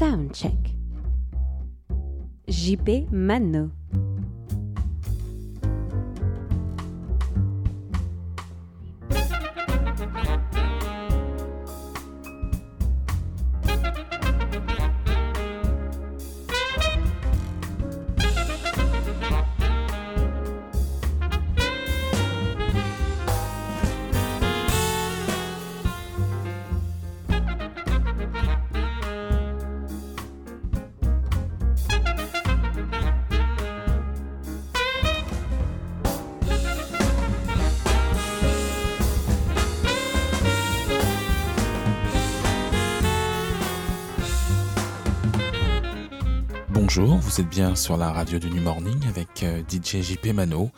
Soundcheck. JP Mano. Vous êtes bien sur la radio du New Morning avec euh, DJ JP Mano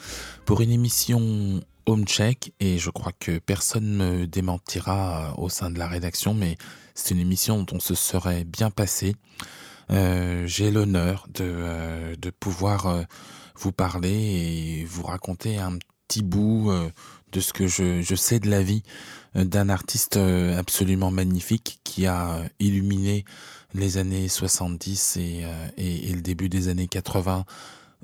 pour une émission Home Check et je crois que personne ne me démentira euh, au sein de la rédaction mais c'est une émission dont on se serait bien passé. Euh, J'ai l'honneur de, de pouvoir vous parler et vous raconter un petit bout de ce que je, sais de la vie d'un artiste absolument magnifique qui a illuminé les années 70 et, euh, et, et le début des années 80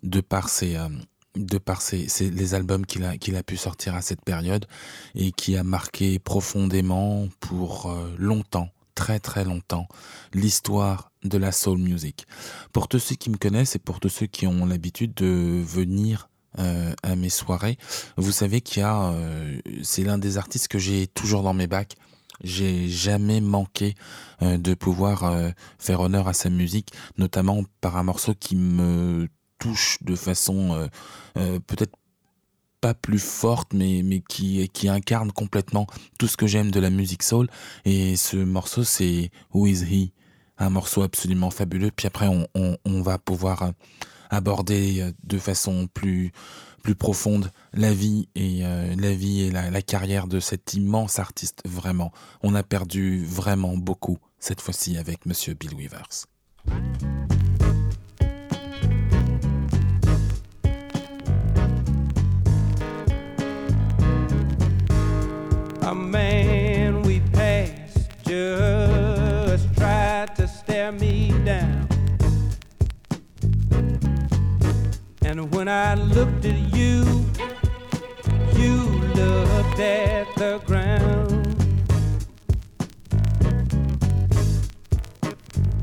de par euh, de par ses, les albums qu'il a, qu'il a pu sortir à cette période et qui a marqué profondément pour euh, longtemps, très très longtemps, l'histoire de la soul music. Pour tous ceux qui me connaissent et pour tous ceux qui ont l'habitude de venir à mes soirées, vous savez qu'il y a, c'est l'un des artistes que j'ai toujours dans mes bacs. J'ai jamais manqué euh, de pouvoir euh, faire honneur à sa musique, notamment par un morceau qui me touche de façon euh, peut-être pas plus forte, mais, mais qui, qui incarne complètement tout ce que j'aime de la musique soul. Et ce morceau, c'est Who is He? Un morceau absolument fabuleux. Puis après, on, on, va pouvoir aborder de façon plus, profonde la vie et euh, la vie et la, carrière de cet immense artiste. Vraiment, on a perdu vraiment beaucoup cette fois-ci avec Monsieur Bill Weavers. And when I looked at you, you looked at the ground.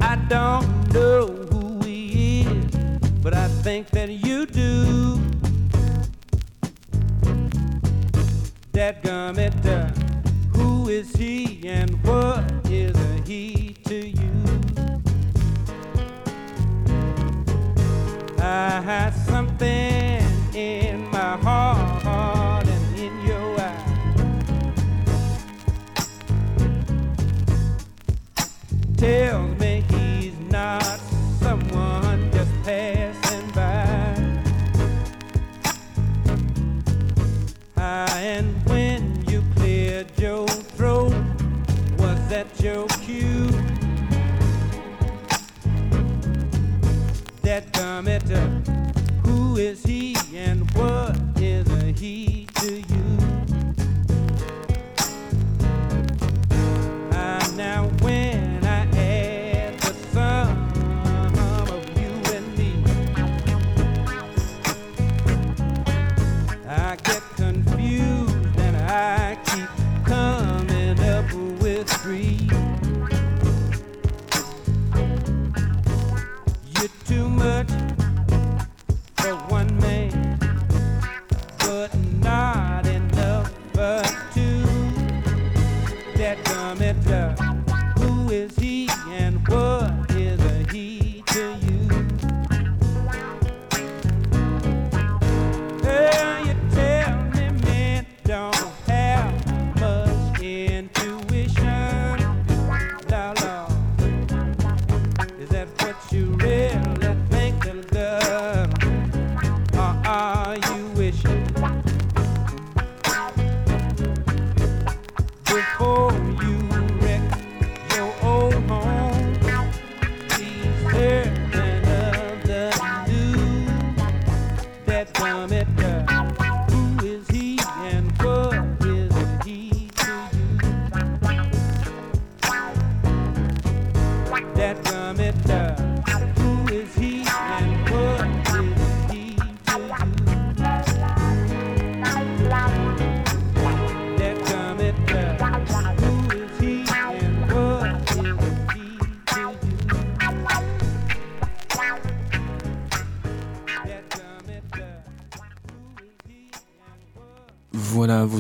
I don't know who he is, but I think that you do. that gummit who is he and what i had something in my heart and in your eye tells me he's not who is he and what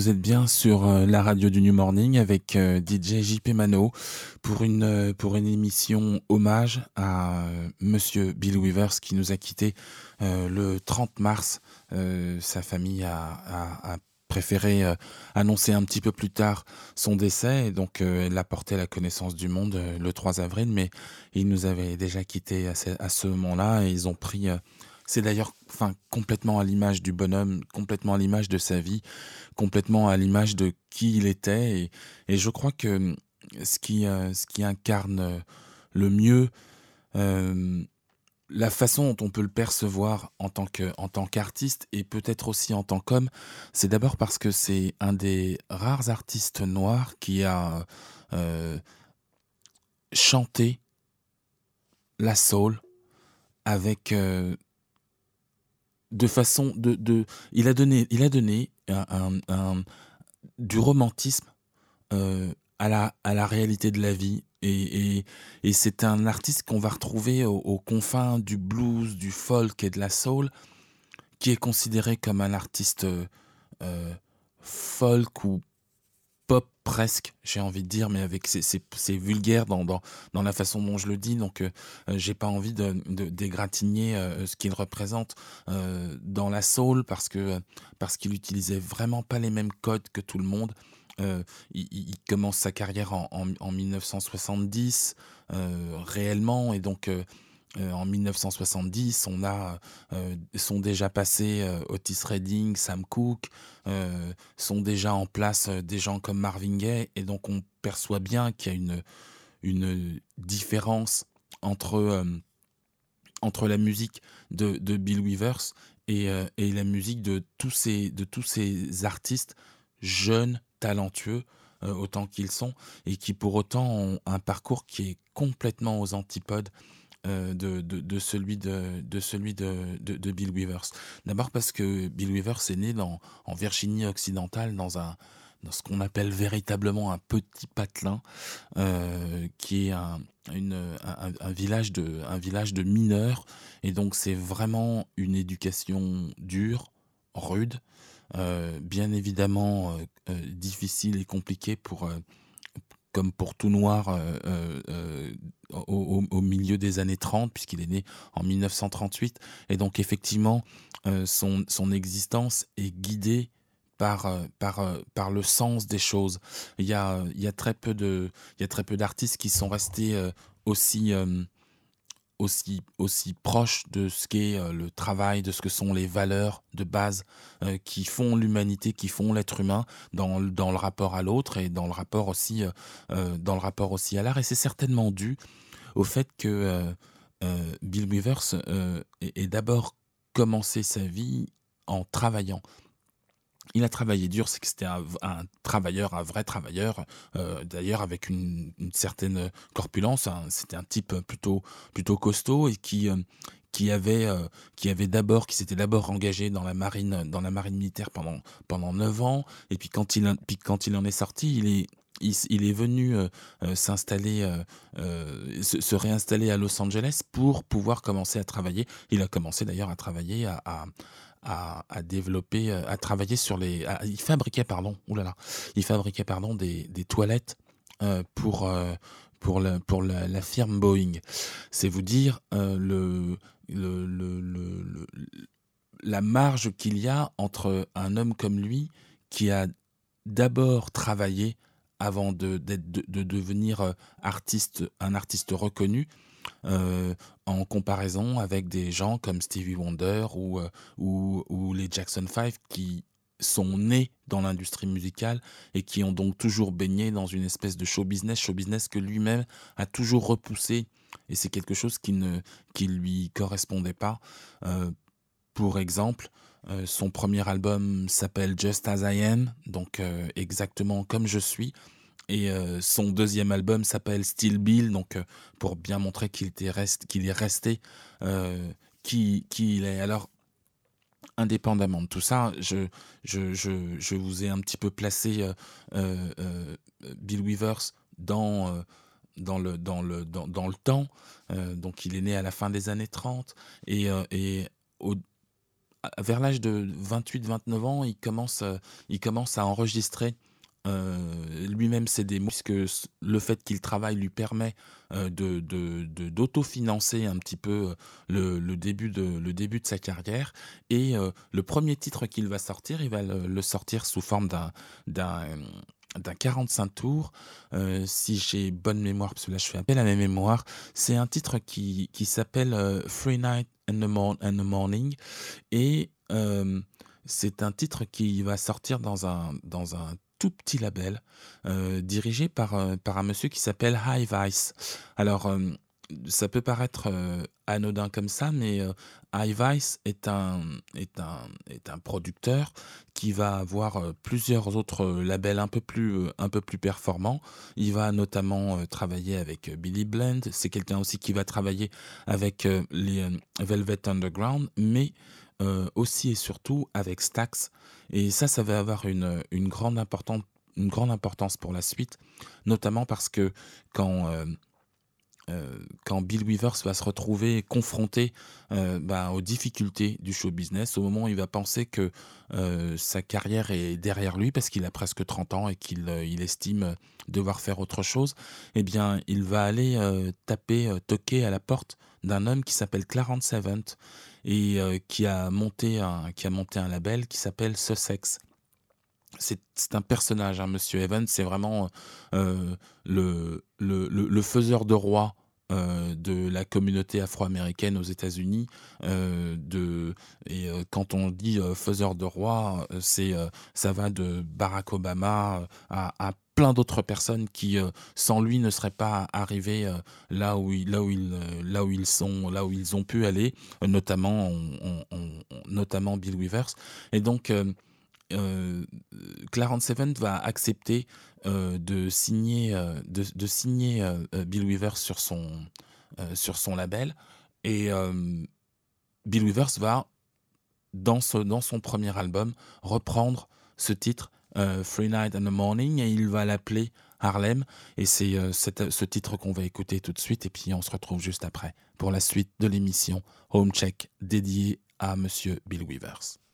vous êtes bien sur euh, la radio du New Morning avec euh, DJ JP Mano pour une, euh, pour une émission hommage à Monsieur Bill Weavers qui nous a quittés le 30 mars. sa famille a, préféré annoncer un petit peu plus tard son décès et donc elle l'a porté la connaissance du monde le 3 avril, mais il nous avait déjà quittés à ce, ce moment-là et ils ont pris c'est d'ailleurs enfin, complètement à l'image du bonhomme, complètement à l'image de sa vie, complètement à l'image de qui il était. Et, je crois que hum, ce qui, euh, ce qui incarne euh, le mieux euh, la façon dont on peut le percevoir en tant que en tant qu'artiste et peut-être aussi en tant qu'homme, c'est d'abord parce que c'est un des rares artistes noirs qui a chanté la soul avec de façon de, de, il a donné il a donné un, du romantisme euh, à la à la réalité de la vie. Et, et, c'est un artiste qu'on va retrouver aux, confins du blues du folk et de la soul qui est considéré comme un artiste euh, folk ou pop presque, j'ai envie de dire, mais avec c'est vulgaire dans, dans, dans, la façon dont je le dis, donc euh, euh, j'ai pas envie de, dégratigner euh, ce qu'il représente dans la soul parce que parce qu'il utilisait vraiment pas les mêmes codes que tout le monde. Il, commence sa carrière en, en, en 1970 réellement et donc euh, en 1970, on a euh, sont déjà passés euh, Otis Redding, Sam Cooke, sont déjà en place des gens comme Marvin Gaye, et donc on perçoit bien qu'il y a une différence entre entre la musique de, de Bill Weavers et, et, la musique de tous ces de tous ces artistes jeunes, talentueux, autant qu'ils sont, et qui pour autant ont un parcours qui est complètement aux antipodes euh, de, de, celui, de, de, celui de, de, Bill Weavers. D'abord parce que Bill Weavers est né dans, en Virginie occidentale, dans, un, dans ce qu'on appelle véritablement un petit patelin, euh, qui est un, une, un, village de, un village de mineurs. Et donc c'est vraiment une éducation dure, rude, euh, bien évidemment difficile et compliquée pour comme pour tout noir euh, euh, euh, au, milieu des années 30, puisqu'il est né en 1938. Et donc effectivement, son, son existence est guidée par, par, par le sens des choses. Il y a, il y a très peu d'artistes qui sont restés aussi aussi, aussi proche de ce qu'est euh, le travail, de ce que sont les valeurs de base euh, qui font l'humanité, qui font l'être humain dans, dans le rapport à l'autre et dans le rapport aussi, euh, dans le rapport aussi à l'art. Et c'est certainement dû au fait que Bill Weavers ait d'abord commencé sa vie en travaillant il a travaillé dur, c'est que c'était un, travailleur, un vrai travailleur, euh, d'ailleurs avec une, certaine corpulence. C'était un type plutôt plutôt costaud et qui euh, qui avait euh, qui avait d'abord qui s'était d'abord engagé dans la marine dans la marine militaire pendant pendant neuf ans et puis quand il puis quand il en est sorti, il est il, est venu s'installer, se, réinstaller à Los Angeles pour pouvoir commencer à travailler. Il a commencé d'ailleurs à travailler à, développer, euh, à travailler sur les. il fabriquait, pardon, oulala, il fabriquait, pardon, des, des toilettes euh, pour, euh, pour, la, pour la, firme Boeing. C'est vous dire le, le, le, la marge qu'il y a entre un homme comme lui qui a d'abord travaillé avant de, de, de, devenir artiste, un artiste reconnu, en comparaison avec des gens comme Stevie Wonder ou, euh, les Jackson 5 qui sont nés dans l'industrie musicale et qui ont donc toujours baigné dans une espèce de show business, show business que lui-même a toujours repoussé et c'est quelque chose qui ne qui lui correspondait pas. Euh, pour exemple, son premier album s'appelle Just As I Am, donc exactement comme je suis. Et euh, son deuxième album s'appelle Still Bill, donc euh, pour bien montrer qu'il reste, qu'il est resté euh, qui, qui il est. Alors, indépendamment de tout ça, je, je, je, je vous ai un petit peu placé Bill Weavers dans, dans, le, dans, le, dans, dans le temps. donc, il est né à la fin des années 30 et, et au, vers l'âge de 28-29 ans, il commence, il commence à enregistrer lui-même ses démos, puisque le fait qu'il travaille lui permet de, d'autofinancer un petit peu le, début de, le début de sa carrière. Et le premier titre qu'il va sortir, il va le, sortir sous forme d'un, d'un, d'un 45 tours, si j'ai bonne mémoire, parce que là je fais appel à mes mémoires, c'est un titre qui, qui s'appelle Free Night and the, and the Morning, et c'est un titre qui va sortir dans un, dans un petit label euh, dirigé par, euh, par un monsieur qui s'appelle High Vice. Alors, euh, ça peut paraître anodin comme ça, mais High Vice est un, est, un, est un producteur qui va avoir plusieurs autres labels un peu plus, un peu plus performants. Il va notamment travailler avec Billy Blend. C'est quelqu'un aussi qui va travailler avec les Velvet Underground, mais aussi et surtout avec Stax. Et ça, ça va avoir une, grande, importance, pour la suite, notamment parce que quand, euh, euh, quand Bill Weavers va se retrouver confronté euh, bah, aux difficultés du show business, au moment où il va penser que sa carrière est derrière lui parce qu'il a presque 30 ans et qu'il il estime devoir faire autre chose, eh bien, il va aller taper, toquer à la porte d'un homme qui s'appelle Clarence Savant et euh, qui, a monté un, qui a monté un label qui s'appelle Sussex. C'est un personnage, hein, Monsieur Evans, c'est vraiment euh, le, le, le, faiseur de roi euh, de la communauté afro-américaine aux États-Unis. de et quand on dit faiseur de roi, c'est ça va de Barack Obama à, à plein d'autres personnes qui, euh, sans lui, ne seraient pas arrivées euh, là, où, là, où ils, euh, là où ils sont, là où ils ont pu aller, notamment, notamment Bill Weavers. Et donc, Clarence Seven va accepter de signer, de, signer Bill Weavers sur son, sur son label. Et Bill Weavers va, dans, ce, dans son premier album, reprendre ce titre euh, Free Night and the Morning et il va l'appeler Harlem. Et c'est euh, ce titre qu'on va écouter tout de suite. Et puis on se retrouve juste après pour la suite de l'émission Home Check dédiée à Monsieur Bill Weavers.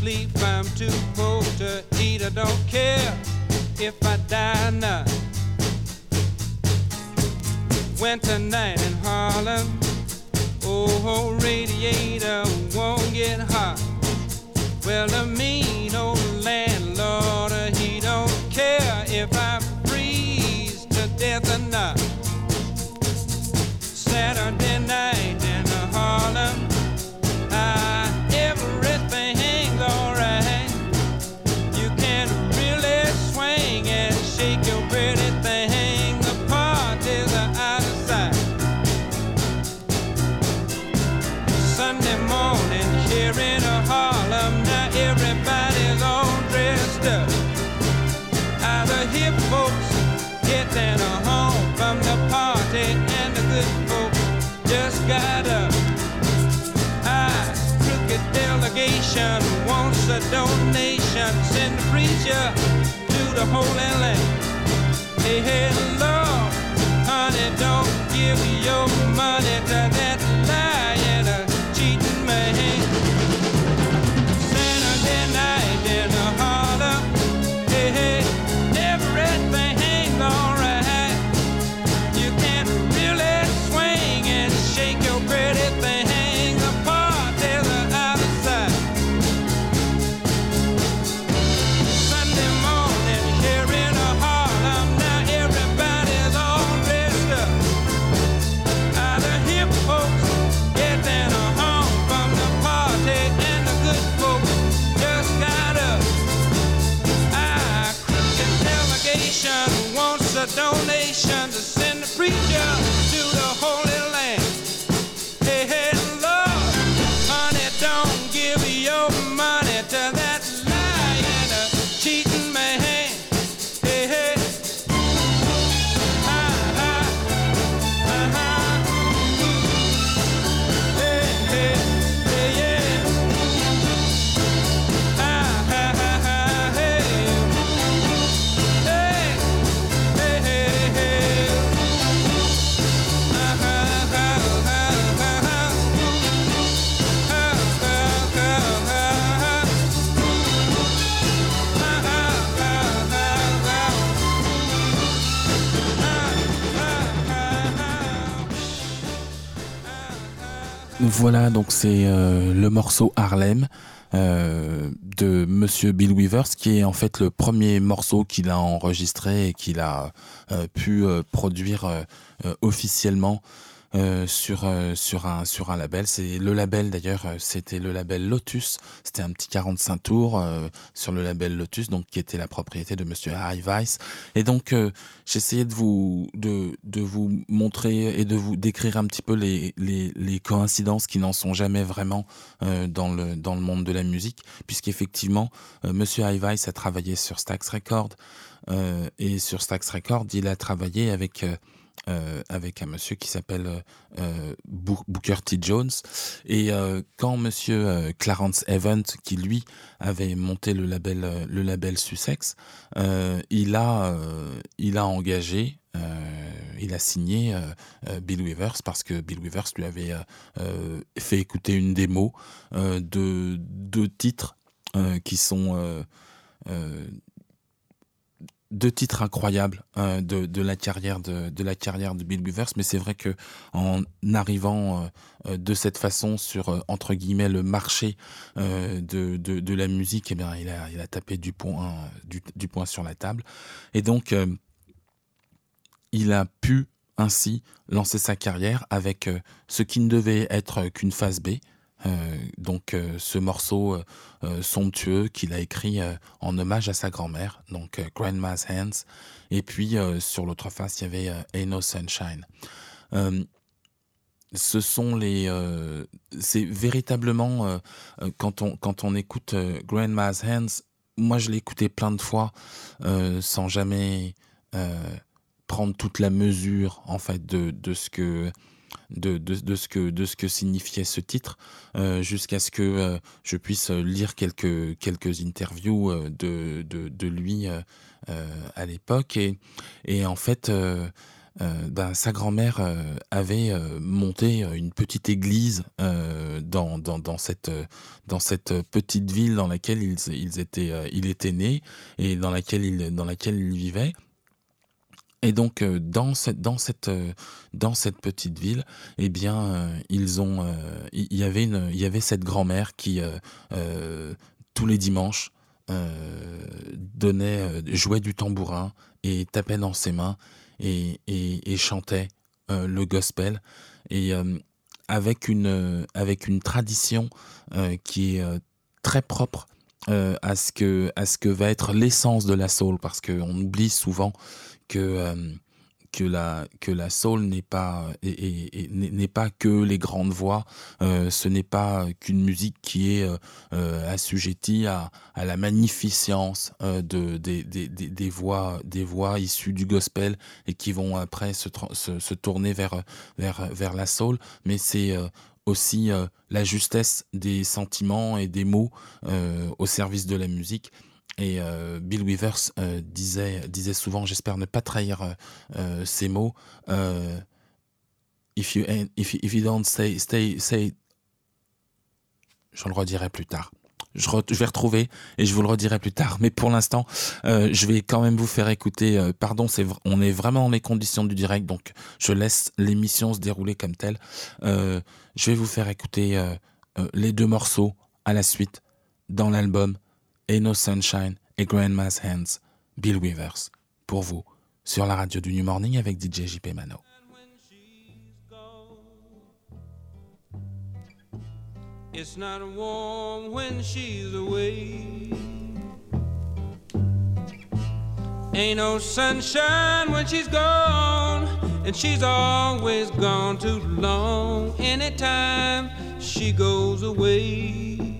Sleep. I'm too cold to eat. I don't care if I die not. Winter night in Harlem. Oh, radiator won't get hot. Well, the mean old landlord, he don't care if I freeze to death or not. A donation. Send the preacher to the Holy Land. Hey, hey, Lord, honey, don't give your money to that donation to send the preacher Voilà, donc c'est euh, le morceau Harlem euh, de Monsieur Bill Weavers, qui est en fait le premier morceau qu'il a enregistré et qu'il a euh, pu produire officiellement euh, sur, euh, sur, un, sur un label. C'est le label d'ailleurs, euh, c'était le label Lotus. C'était un petit 45 tours sur le label Lotus, donc qui était la propriété de Monsieur Harry Weiss. Et donc j'essayais de vous de, de vous montrer et de vous décrire un petit peu les, les, les coïncidences qui n'en sont jamais vraiment dans le dans le monde de la musique, puisqu'effectivement Monsieur Harry Weiss a travaillé sur Stax Records et sur Stax Records il a travaillé avec euh, avec un monsieur qui s'appelle euh, euh, Booker T. Jones. Et quand monsieur Clarence Evans, qui lui avait monté le label, le label Sussex, il, a, il a engagé il a signé Bill Weavers parce que Bill Weavers lui avait fait écouter une démo de deux titres qui sont deux titres incroyables euh, de, la carrière de, Bill Weavers, mais c'est vrai que en arrivant euh, euh, de cette façon sur entre guillemets le marché de, la musique, eh bien il a, tapé du point du, point sur la table. Et donc il a pu ainsi lancer sa carrière avec ce qui ne devait être qu'une phase B, donc euh, ce morceau euh, somptueux qu'il a écrit en hommage à sa grand-mère, donc Grandma's Hands. Et puis sur l'autre face, il y avait Ain't No Sunshine. ce sont les, c'est véritablement quand on quand on écoute Grandma's Hands. Moi, je l'ai écouté plein de fois sans jamais prendre toute la mesure en fait de, de ce que de, de, ce, que, de ce que signifiait ce titre, euh, jusqu'à ce que euh, je puisse lire quelques, quelques interviews euh, de, de, de, lui à l'époque. Et, et, en fait, ben, sa grand-mère avait monté une petite église dans, dans, dans, cette, dans cette petite ville dans laquelle ils, ils étaient, il était né et dans laquelle il, dans laquelle il vivait. Et donc euh, dans cette dans cette euh, dans cette petite ville, eh bien euh, ils ont il y avait une il y avait cette grand-mère qui tous les dimanches donnait jouait du tambourin et tapait dans ses mains et, et, chantait le gospel. Et avec une avec une tradition qui est très propre à ce que à ce que va être l'essence de la soul parce qu'on oublie souvent que euh, que la que la soul n'est pas et, n'est pas que les grandes voix. Euh, ce n'est pas qu'une musique qui est euh, assujettie à, à, la magnificence de des, des, des, voix des voix issues du gospel et qui vont après se, se, se tourner vers vers vers la soul. Mais c'est aussi la justesse des sentiments et des mots au service de la musique et euh, Bill Weavers euh, disait, disait souvent, j'espère ne pas trahir euh, ces mots, if, you if, you don't say, stay, say, je le redirai plus tard. Je, vais retrouver et je vous le redirai plus tard. Mais pour l'instant, je vais quand même vous faire écouter. pardon, c'est on est vraiment dans les conditions du direct, donc je laisse l'émission se dérouler comme telle. je vais vous faire écouter les deux morceaux à la suite dans l'album No Sunshine et Grandma's Hands, Bill Weavers, pour vous, sur la radio du New Morning avec DJ JP Mano. It's not warm when she's away. Ain't no sunshine when she's gone, and she's always gone too long. Anytime she goes away.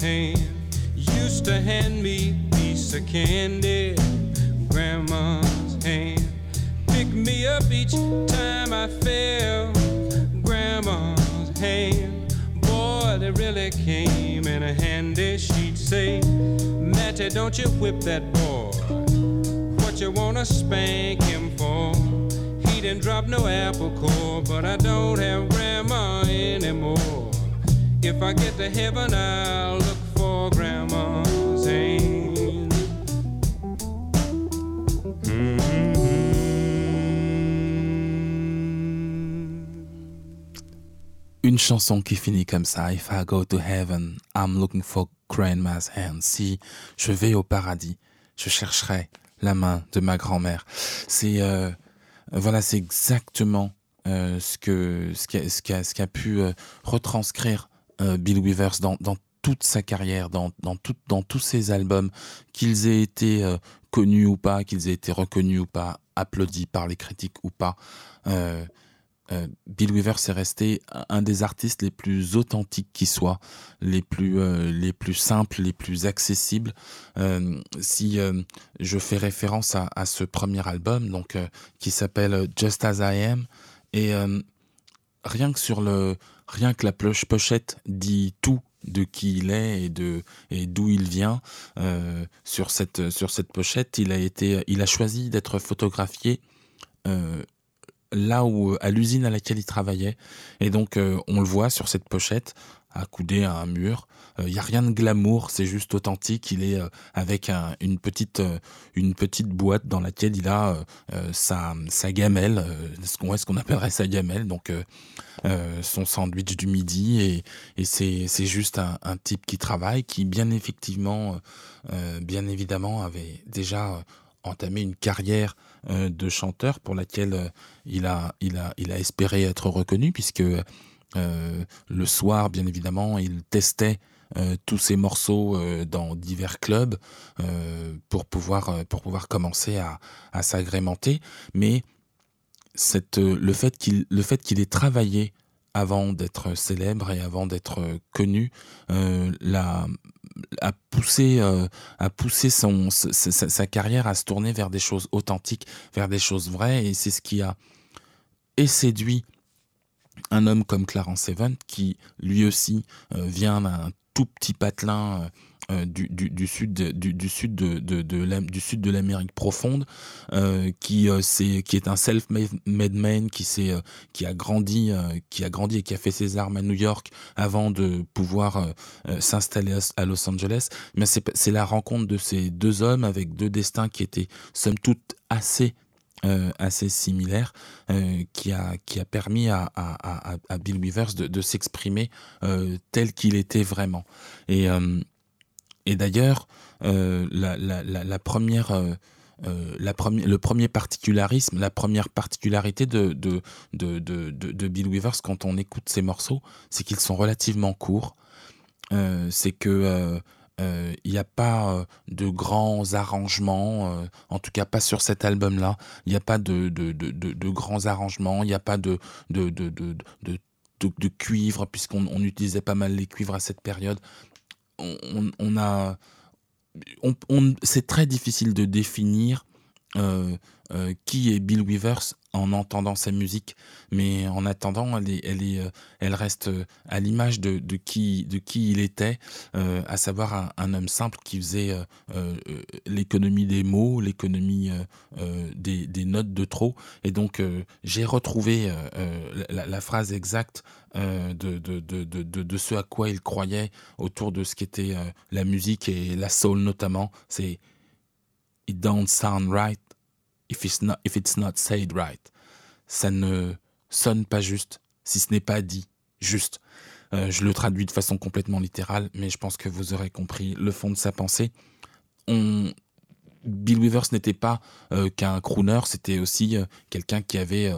Hand used to hand me piece of candy. Grandma's hand picked me up each time I fell. Grandma's hand, boy, they really came in handy. She'd say, Matty, don't you whip that boy. What you wanna spank him for? He didn't drop no apple core, but I don't have grandma anymore. If I get to heaven, I'll look for grandma's hand. Une chanson qui finit comme ça. If I go to heaven, I'm looking for grandma's hand. Si je vais au paradis, je chercherai la main de ma grand-mère. C'est euh, voilà, c'est exactement euh, ce que ce qu'a ce qu'a- ce qu'a pu euh, retranscrire Bill Withers dans, toute sa carrière, dans, dans, tout- dans tous ses albums, qu'ils aient été euh, connus ou pas, qu'ils aient été reconnus ou pas, applaudis par les critiques ou pas. Euh, euh, Bill Withers est resté un- des artistes les plus authentiques qui soit, les plus, euh, les plus simples, les plus accessibles. Euh, si euh, je fais référence à, à ce premier album, donc euh, qui s'appelle Just As I Am, et euh, rien que sur le, rien que la pochette dit tout de qui il est et de et d'où il vient euh, sur cette sur cette pochette. Il a été il a choisi d'être photographié euh, là où à l'usine à laquelle il travaillait. Et donc euh, on le voit sur cette pochette accoudé à un mur. Il y a rien de glamour c'est juste authentique. Il est euh, avec un- une petite euh, une petite boîte dans laquelle il a euh, euh, sa, gamelle euh, ce qu'on appellerait sa gamelle. Donc euh, euh, son sandwich du midi. Et, c'est juste un, type qui travaille qui bien effectivement euh, euh, bien évidemment avait déjà euh, entamé une carrière euh, de chanteur pour laquelle euh, il a il a espéré être reconnu puisque euh, le soir bien évidemment il testait euh, tous ces morceaux euh, dans divers clubs euh, pour pouvoir euh, pour pouvoir commencer à, s'agrémenter. Mais cette, euh, le fait qu'il ait travaillé avant d'être célèbre et avant d'être euh, connu euh, l'a a poussé euh, a poussé son sa carrière à se tourner vers des choses authentiques vers des choses vraies. Et c'est ce qui a et séduit un homme comme Clarence Evan qui lui aussi euh, vient d'un tout petit patelin euh, euh, du, sud du, sud de, l'Amérique profonde qui est un self-made man qui a grandi qui a grandi et qui a fait ses armes à New York avant de pouvoir s'installer à Los Angeles. Mais c'est la rencontre de ces deux hommes avec deux destins qui étaient somme toute assez assez similaires qui, a, qui a permis à, à, à, Bill Weavers de, de s'exprimer tel qu'il était vraiment. Et, et d'ailleurs, euh, la, première, euh, euh, le premier particularisme, la première particularité de, de, de, Bill Weavers quand on écoute ses morceaux, c'est qu'ils sont relativement courts. c'est que il n'y a pas de grands arrangements, en tout cas pas sur cet album-là. Il n'y a pas de, de, grands arrangements, il n'y a pas de, de, de, cuivre, puisqu'on utilisait pas mal les cuivres à cette période on, a, on, c'est très difficile de définir euh, euh, qui est Bill Weavers en entendant sa musique, mais en attendant, elle, est, elle, est, euh, elle reste à l'image de, qui, de qui il était, à savoir un, homme simple qui faisait l'économie des mots, l'économie des, notes de trop. Et donc, j'ai retrouvé la, phrase exacte de, de, de, ce à quoi il croyait autour de ce qu'était la musique et la soul notamment. C'est It don't sound right if it's not, not said right. Ça ne sonne pas juste si ce n'est pas dit juste. Euh, je le traduis de façon complètement littérale, mais je pense que vous aurez compris le fond de sa pensée. On... Bill Weavers n'était pas euh, qu'un crooner, c'était aussi euh, quelqu'un qui avait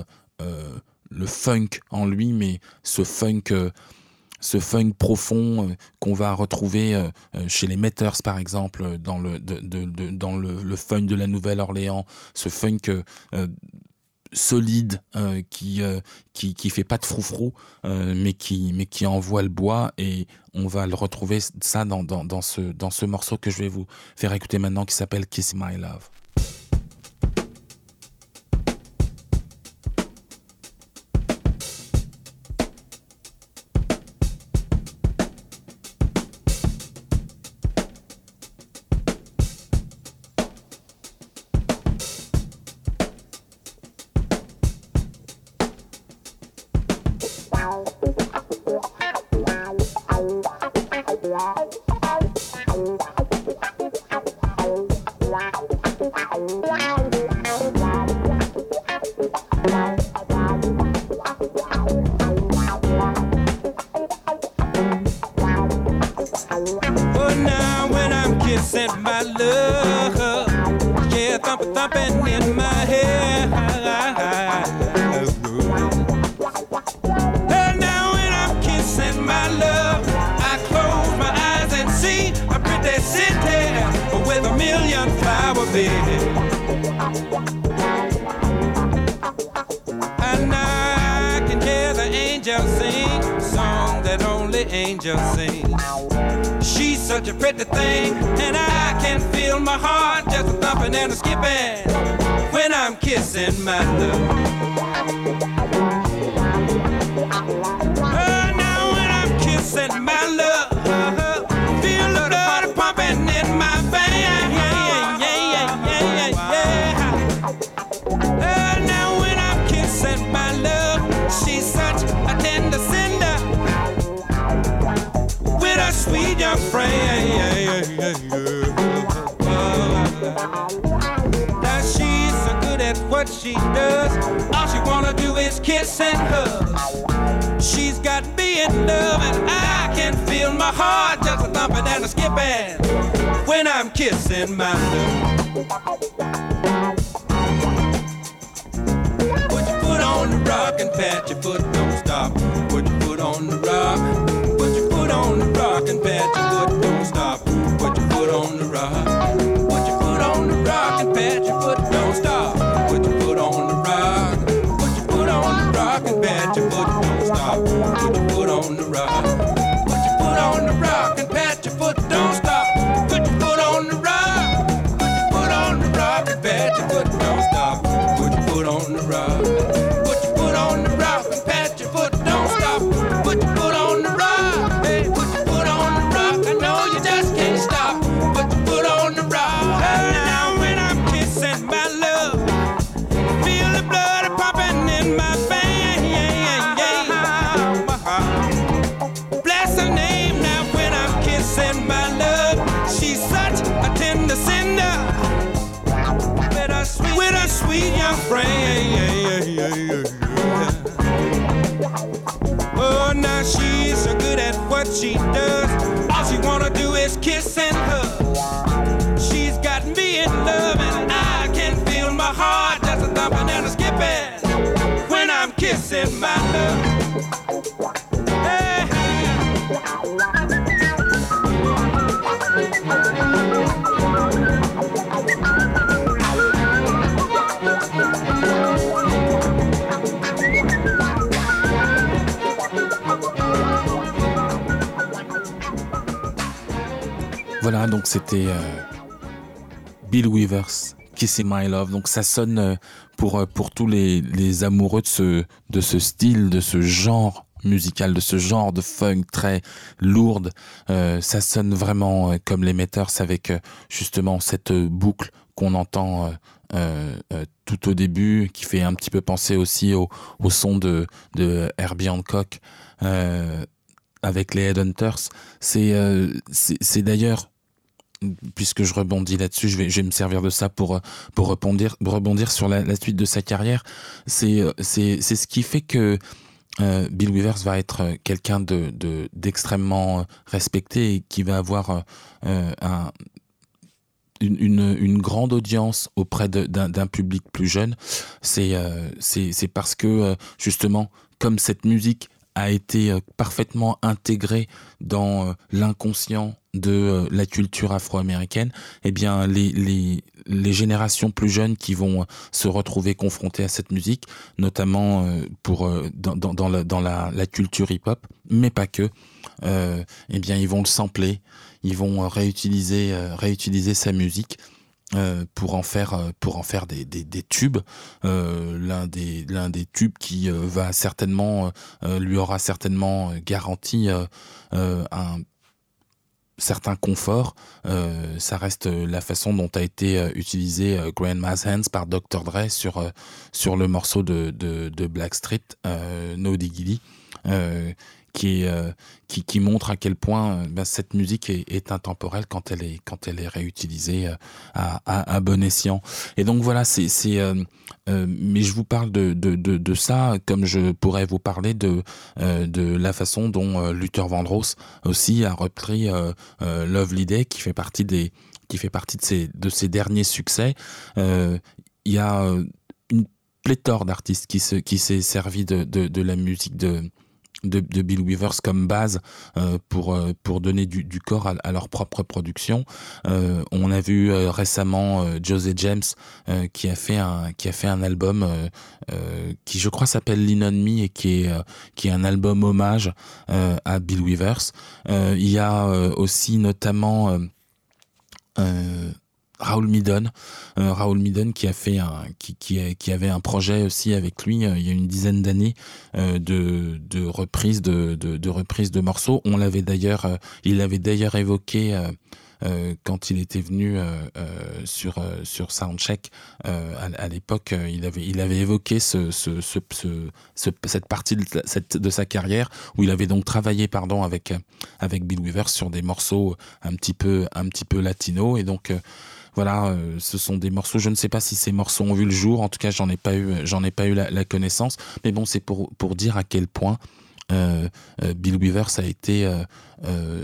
le funk en lui, mais ce funk ce funk profond euh, qu'on va retrouver euh, euh, chez les Metters par exemple dans le dans le, funk de la Nouvelle-Orléans ce funk solide qui, qui qui fait pas de froufrou mais qui mais qui envoie le bois et on va le retrouver ça dans, dans ce dans ce morceau que je vais vous faire écouter maintenant qui s'appelle Kiss My Love. Wow. angel sings. She's such a pretty thing, and I can feel my heart just a thumping and a skipping when I'm kissing my love. she does. All she wanna do is kiss and hug. She's got me in love, and I can feel my heart just a thumping and a skipping when I'm kissing my love. Would you on the rocking patch? You put those Donc c'était euh, Bill Weavers, Kissing My Love. Donc ça sonne euh, pour, euh, pour tous les, les amoureux de ce, de ce style, de ce genre musical, de ce genre de funk très lourde. Ça sonne vraiment comme les Metters avec justement cette boucle qu'on entend tout au début, qui fait un petit peu penser aussi au, son de, de Herbie Hancock. Avec les Headhunters, c'est euh, d'ailleurs puisque je rebondis là-dessus, je vais, me servir de ça pour, euh, pour rebondir, rebondir sur la, suite de sa carrière. C'est euh, c'est ce qui fait que euh, Bill Weavers va être euh, quelqu'un de de- d'extrêmement respecté et qui va avoir euh, euh, un, une, une, grande audience auprès d'un public plus jeune. C'est euh, c'est parce que euh, justement, comme cette musique a été euh, parfaitement intégrée dans euh, l'inconscient de euh, la culture afro-américaine, eh bien les, les, les générations plus jeunes qui vont se retrouver confrontées à cette musique, notamment pour dans, dans, la, dans la, la culture hip-hop, mais pas que, eh bien ils vont le sampler, ils vont réutiliser réutiliser sa musique euh, pour en faire euh, pour en faire des, des, tubes. Euh, l'un des l'un des tubes qui va certainement lui aura certainement garanti un certain confort. Ça reste la façon dont a été utilisé euh, Grandma's Hands par Dr Dre sur sur le morceau de de, de Blackstreet euh, No Diggity euh, qui, qui montre à quel point euh, ben, cette musique est, intemporelle quand elle est quand elle est réutilisée euh, à, à, à bon escient. Et donc voilà, c'est mais je vous parle de, de, de, ça comme je pourrais vous parler de de la façon dont Luther Vandross aussi a repris Lovely Day qui fait partie des qui fait partie de ses de ses derniers succès. Il y a une pléthore d'artistes qui se qui s'est servi de de la musique de de, de Bill Weavers comme base euh, pour euh, pour donner du, du corps à, leur propre production. Euh, on a vu récemment José James qui a fait un qui a fait un album qui je crois s'appelle Lean on Me et qui est qui est un album hommage à Bill Weavers. Il y a aussi notamment Raoul Midon, euh, Raoul Midon qui a fait un, qui, qui, avait un projet aussi avec lui euh, il y a une dizaine d'années euh, de, de reprise de, de, de morceaux. On l'avait d'ailleurs, il l'avait d'ailleurs évoqué quand il était venu sur Soundcheck à, à l'époque. il avait il avait évoqué ce, ce, ce, ce- ce- cette partie de, cette, de sa carrière où il avait donc travaillé pardon avec avec Bill Weaver sur des morceaux un petit peu un petit peu latino et donc voilà, euh, ce sont des morceaux. Je ne sais pas si ces morceaux ont vu le jour. En tout cas, j'en ai pas eu, j'en ai pas eu la, connaissance. Mais bon, c'est pour pour dire à quel point euh, euh, Bill Weaver ça a été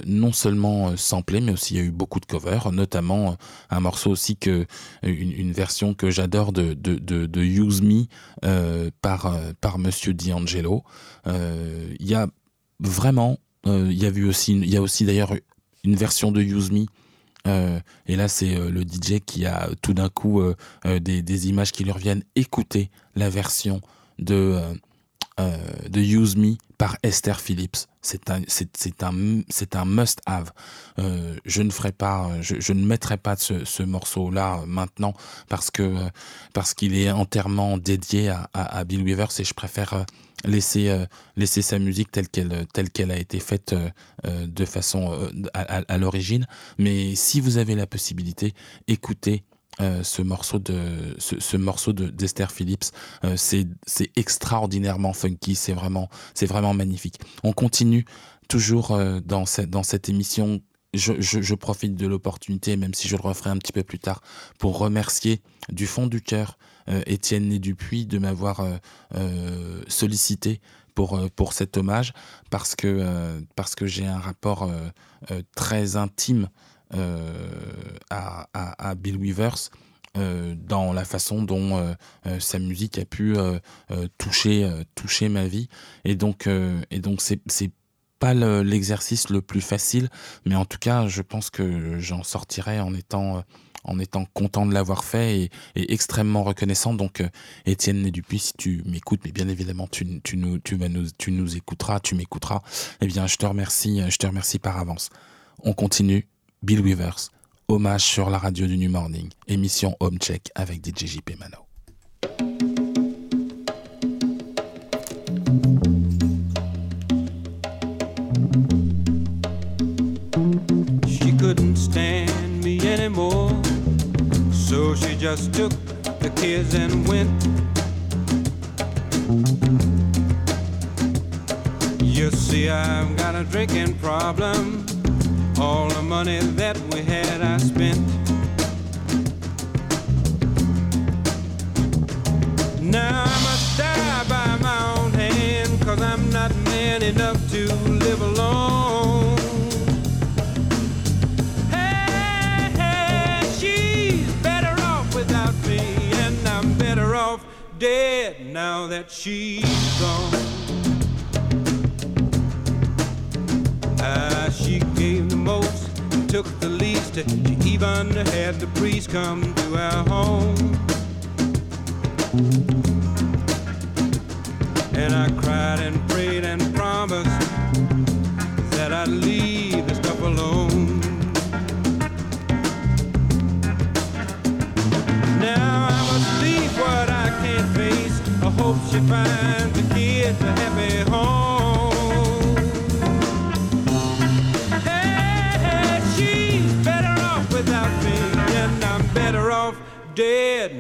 non seulement samplé, mais aussi il y a eu beaucoup de covers, notamment un morceau aussi que une, version que j'adore de, de, de, Use Me par par Monsieur D'Angelo. Il y a vraiment, il y a vu aussi, il y a aussi d'ailleurs une version de Use Me euh, et là, c'est euh, le DJ qui a euh, tout d'un coup des, images qui lui reviennent. Écoutez la version de, Use Me par Esther Phillips. C'est un, un, un must-have. Je ne ferai pas, je, ne mettrai pas ce, ce morceau-là maintenant parce parce qu'il est entièrement dédié à, à, Bill Weavers et je préfère laisser euh, laisser sa musique telle qu'elle telle qu'elle a été faite euh, euh, de façon euh, à, l'origine. Mais si vous avez la possibilité, écoutez euh, ce morceau de ce, ce morceau de d'Esther Phillips. Euh, c'est c'est extraordinairement funky. C'est vraiment c'est vraiment magnifique. On continue toujours euh, dans cette dans cette émission je, profite de l'opportunité, même si je le referai un petit peu plus tard, pour remercier du fond du cœur Étienne Né Dupuis de m'avoir sollicité pour, pour cet hommage, parce que, parce que j'ai un rapport très intime à, à, Bill Weavers. dans la façon dont sa musique a pu toucher, toucher ma vie. Et donc, et donc c'est pas l'exercice le, plus facile, mais en tout cas, je pense que j'en sortirai en étant, en étant content de l'avoir fait et, extrêmement reconnaissant. Donc, euh, Étienne Dupuis, si tu m'écoutes, mais bien évidemment, tu, nous, écouteras, tu m'écouteras, eh bien, je te remercie, je te remercie par avance. On continue. Bill Weavers, hommage sur la radio du New Morning, émission Home Check avec DJ JP Mano. Just took the kids and went. You see, I've got a drinking problem. All the money that we had, I spent. Now I must die by my own hand, cause I'm not man enough to live alone. Dead now that she's gone. Ah, she gave the most, took the least. She even had the priest come to our home. And I cried and prayed and promised that I'd leave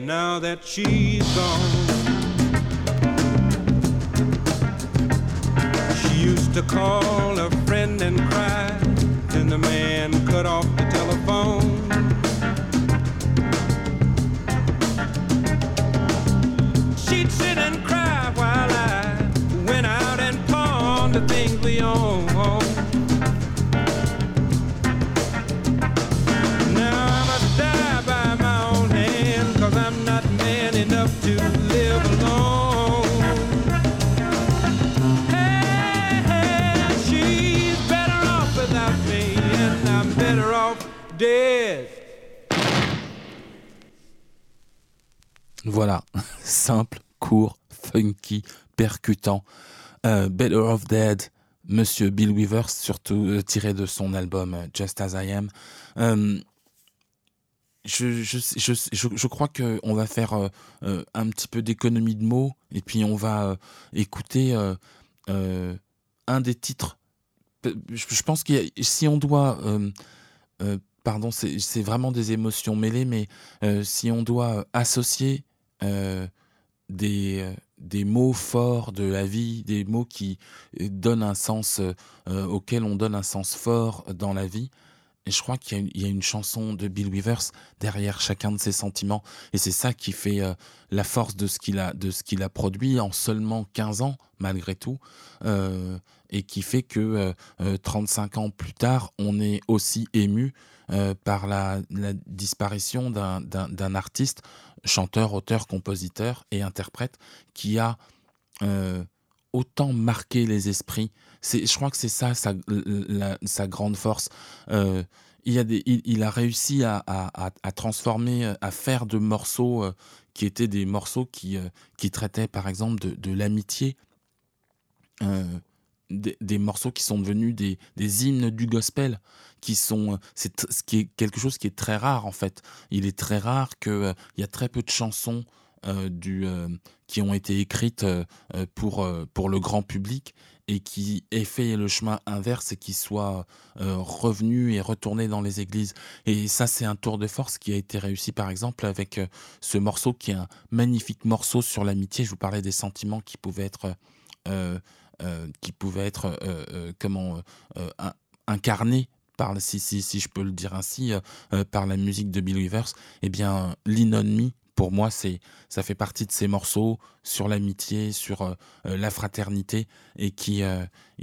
now that she's gone. She used to call a friend and cry, then the man simple, court, funky, percutant. Euh, Better of Dead, Monsieur Bill Weaver, surtout euh, tiré de son album euh, Just As I Am. Je, je, je, je, crois qu'on va faire un petit peu d'économie de mots et puis on va écouter un des titres. Je, pense que si on doit pardon, c'est vraiment des émotions mêlées, mais si on doit associer des, des mots forts de la vie, des mots qui euh, donnent un sens, euh, auquel on donne un sens fort dans la vie. Et je crois qu'il y, a une chanson de Bill Weavers derrière chacun de ses sentiments. Et c'est ça qui fait euh, la force de ce qu'il a, de ce qu'il a produit en seulement 15 ans, malgré tout. et qui fait que 35 ans plus tard, on est aussi ému par la, disparition d'un artiste chanteur, auteur, compositeur et interprète qui a euh, autant marqué les esprits. Je crois que c'est ça sa, sa grande force. Euh, il, a il, a réussi à, à, transformer, à faire de morceaux euh, qui étaient des morceaux qui, qui traitaient par exemple de l'amitié. Des, des, morceaux qui sont devenus des, hymnes du gospel qui sont euh, c'est ce qui est quelque chose qui est très rare en fait. Il est très rare que euh, il y a très peu de chansons euh, du, qui ont été écrites pour, pour le grand public et qui aient fait le chemin inverse et qui soient revenus et retournés dans les églises. Et ça, c'est un tour de force qui a été réussi, par exemple, avec ce morceau qui est un magnifique morceau sur l'amitié. Je vous parlais des sentiments qui pouvaient être, qui pouvaient être comment, incarnés par, si, si, si je peux le dire ainsi, par la musique de Bill Withers, eh bien, Lean on Me, pour moi, c'est, ça fait partie de ces morceaux sur l'amitié, sur la fraternité, et qui,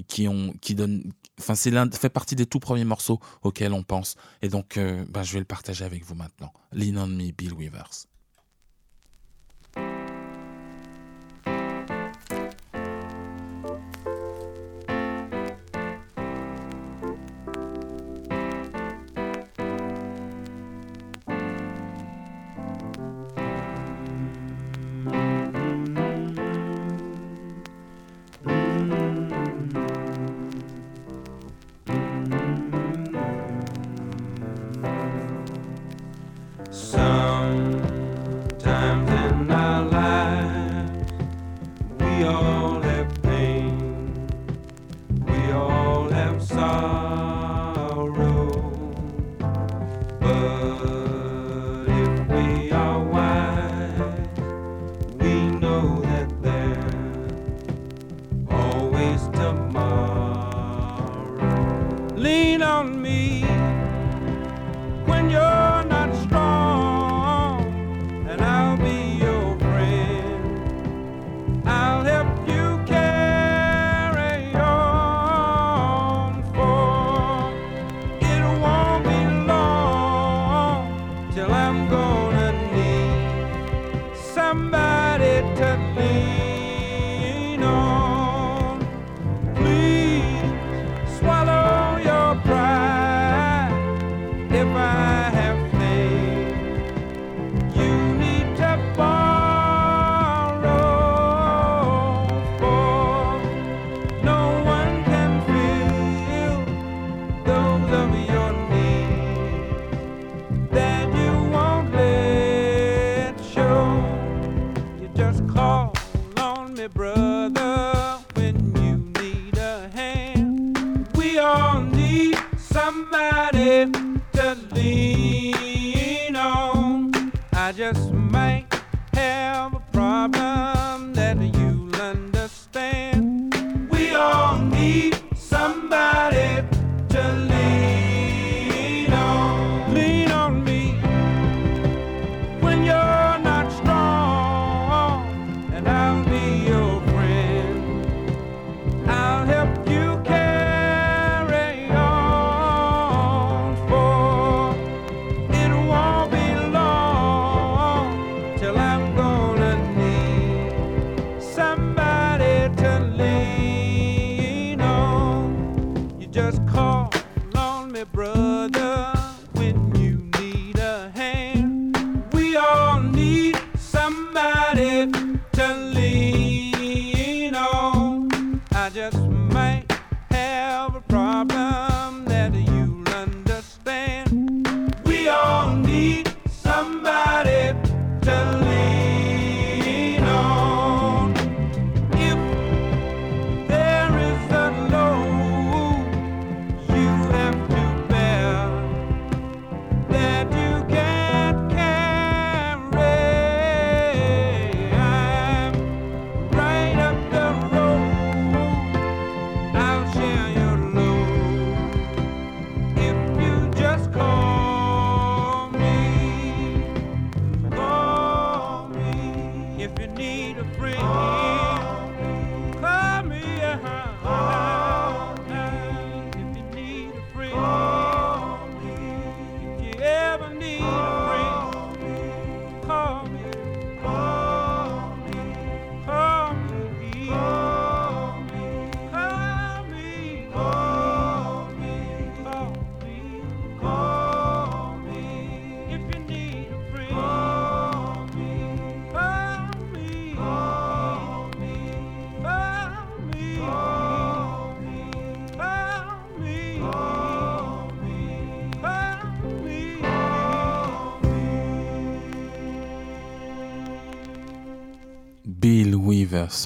qui, ont, qui donnent, enfin, c'est l'un, fait partie des tout premiers morceaux auxquels on pense. Et donc, bah, je vais le partager avec vous maintenant. Lean on Me, Bill we are.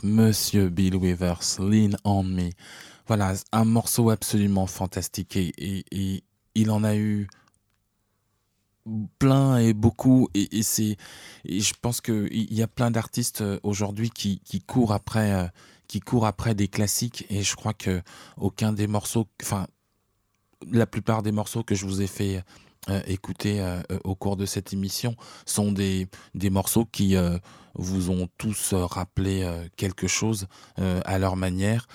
Monsieur Bill Weavers, Lean on Me. Voilà, un morceau absolument fantastique et, il en a eu plein et beaucoup et, c'est je pense que il y a plein d'artistes euh, aujourd'hui qui, courent après euh, qui courent après des classiques et je crois que aucun des morceaux enfin la plupart des morceaux que je vous ai fait écouter au cours de cette émission sont des, des morceaux qui vous ont tous rappelé quelque chose à leur manière.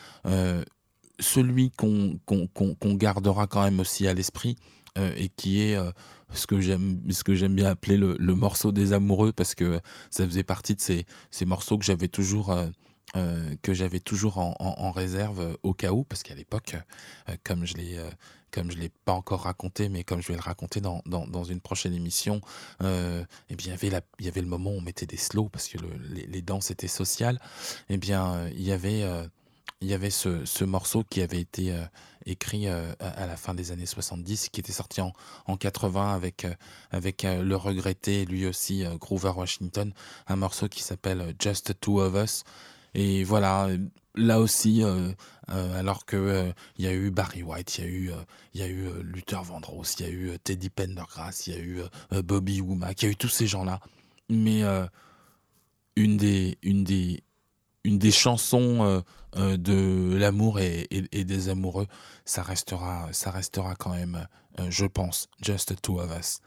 celui qu'on gardera quand même aussi à l'esprit et qui est ce que j'aime ce que j'aime bien appeler le, morceau des amoureux parce que ça faisait partie de ces, ces morceaux que j'avais toujours euh, euh, que j'avais toujours en, réserve au cas où parce qu'à l'époque euh, comme je l'ai comme je l'ai pas encore raconté mais comme je vais le raconter dans, dans, une prochaine émission eh bien il y avait la, il y avait le moment où on mettait des slows parce que les, danses étaient sociales eh bien il y avait il y avait ce, ce, morceau qui avait été écrit euh, à la fin des années 70, qui était sorti en, en 80 avec, euh, avec euh, le regretté, lui aussi, Groover Washington, un morceau qui s'appelle Just Two of Us. Et voilà, là aussi, alors que il y a eu Barry White, il y a eu, il Luther Vandross, il y a eu Teddy Pendergrass, il y a eu Bobby Womack, il y a eu tous ces gens-là. Mais une des, chansons euh, euh, de l'amour et, des amoureux, ça restera, ça restera quand même, euh, je pense, Just Two of Us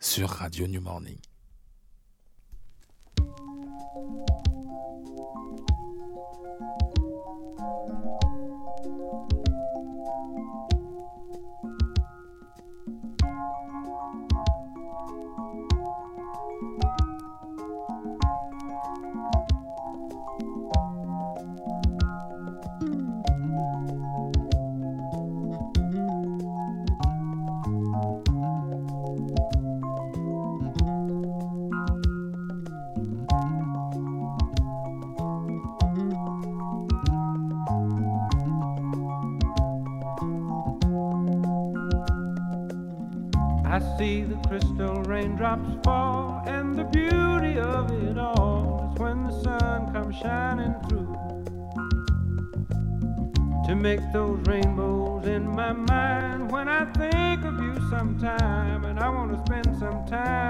sur Radio New Morning. Spend some time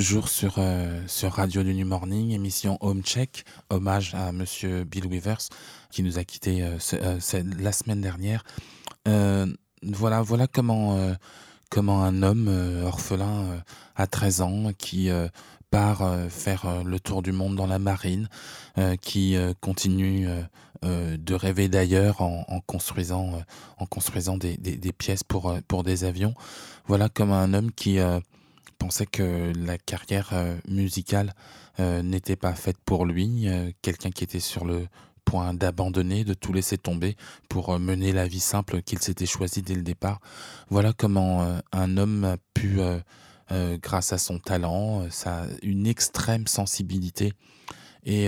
toujours sur, euh, sur Radio du New Morning, émission Home Check, hommage à Monsieur Bill Weavers qui nous a quittés euh, euh, la semaine dernière. Voilà, voilà comment, comment un homme orphelin à 13 ans qui part faire le tour du monde dans la marine, qui continue de rêver d'ailleurs en, construisant, en construisant des, des- des pièces pour, pour des avions. Voilà comme un homme qui pensait que la carrière euh, musicale euh, n'était pas faite pour lui, euh, quelqu'un qui était sur le point d'abandonner, de tout laisser tomber pour mener la vie simple qu'il s'était choisi dès le départ. Voilà comment un homme a pu, grâce à son talent, sa, une extrême sensibilité et,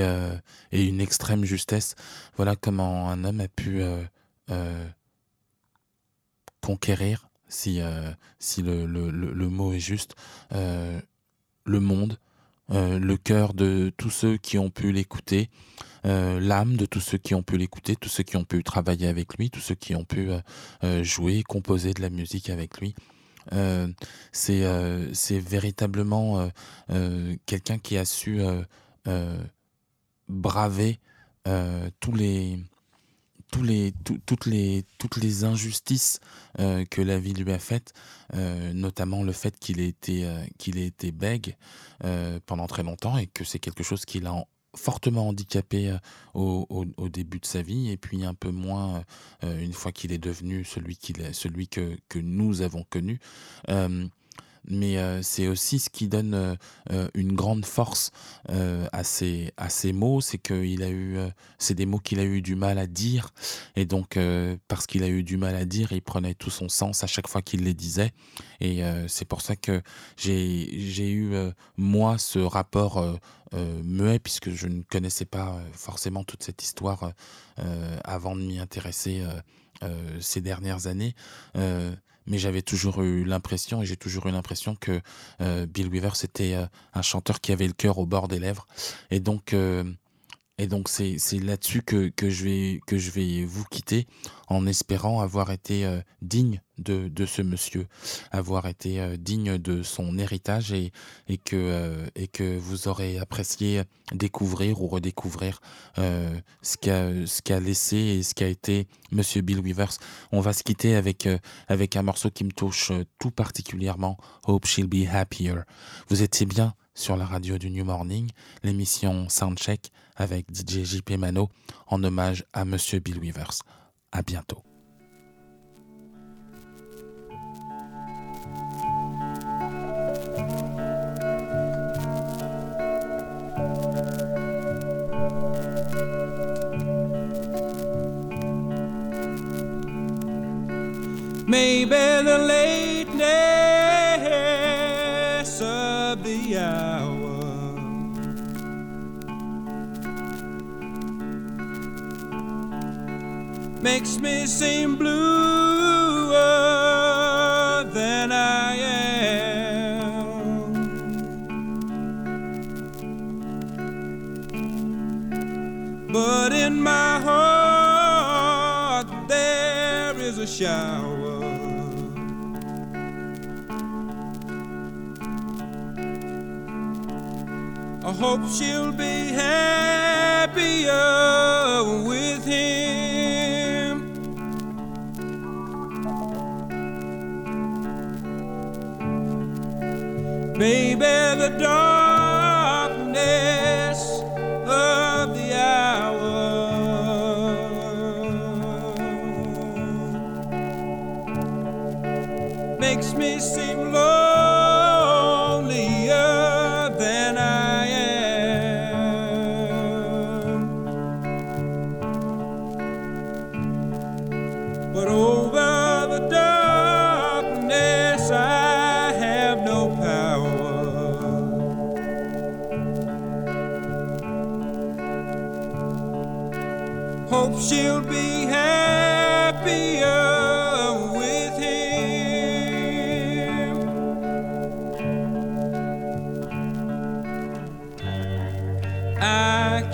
et une extrême justesse, voilà comment un homme a pu conquérir, si, euh, si le, le- le- mot est juste, euh, le monde, euh, le cœur de tous ceux qui ont pu l'écouter, l'âme de tous ceux qui ont pu l'écouter, tous ceux qui ont pu travailler avec lui, tous ceux qui ont pu jouer, composer de la musique avec lui. C'est véritablement quelqu'un qui a su braver tous les tous les, tout- toutes, les, toutes les injustices euh, que la vie lui a faites, euh, notamment le fait qu'il ait été, euh, qu'il ait été bègue pendant très longtemps et que c'est quelque chose qui l'a en- fortement handicapé au, au- début de sa vie et puis un peu moins une fois qu'il est devenu celui, qu'il est, celui que, que nous avons connu. Mais euh, c'est aussi ce qui donne euh, euh, une grande force à, ces, à ces mots, c'est qu'il a eu, c'est des mots qu'il a eu du mal à dire, et donc parce qu'il a eu du mal à dire, il prenait tout son sens à chaque fois qu'il les disait, et c'est pour ça que j'ai eu moi ce rapport muet puisque je ne connaissais pas forcément toute cette histoire avant de m'y intéresser ces dernières années. Mais j'avais toujours eu l'impression, et j'ai toujours eu l'impression que euh, Bill Weaver, c'était euh, un chanteur qui avait le cœur au bord des lèvres. Et donc, euh, et donc c'est, là-dessus que, que, je vais, que je vais vous quitter, en espérant avoir été euh, digne de, de ce monsieur, avoir été euh, digne de son héritage, et, et, que, euh, et que vous aurez apprécié découvrir ou redécouvrir ce, qu'a, laissé et ce qu'a été monsieur Bill Weavers. On va se quitter avec, avec un morceau qui me touche tout particulièrement, Hope She'll Be Happier. Vous étiez bien sur la radio du New Morning, l'émission Soundcheck avec DJ JP Mano en hommage à Monsieur Bill Weavers. À bientôt. Makes me seem bluer than I am. But in my heart there is a shower. I hope she'll be happier the darkness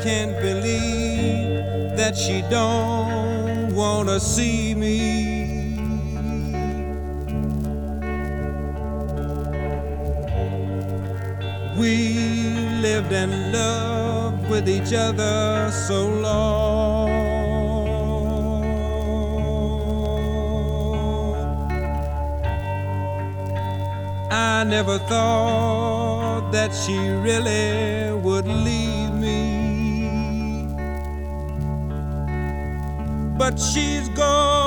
can't believe that she don't wanna see me. We lived and loved with each other so long. I never thought that she really would leave But she's gone.